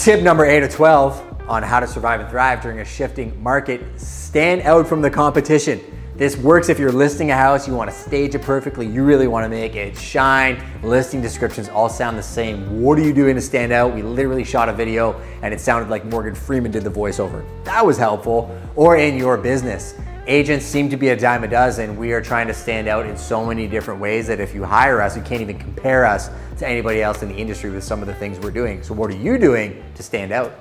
Tip number eight of 12 on how to survive and thrive during a shifting market stand out from the competition. This works if you're listing a house, you want to stage it perfectly, you really want to make it shine. Listing descriptions all sound the same. What are you doing to stand out? We literally shot a video and it sounded like Morgan Freeman did the voiceover. That was helpful. Or in your business. Agents seem to be a dime a dozen. We are trying to stand out in so many different ways that if you hire us, you can't even compare us to anybody else in the industry with some of the things we're doing. So, what are you doing to stand out?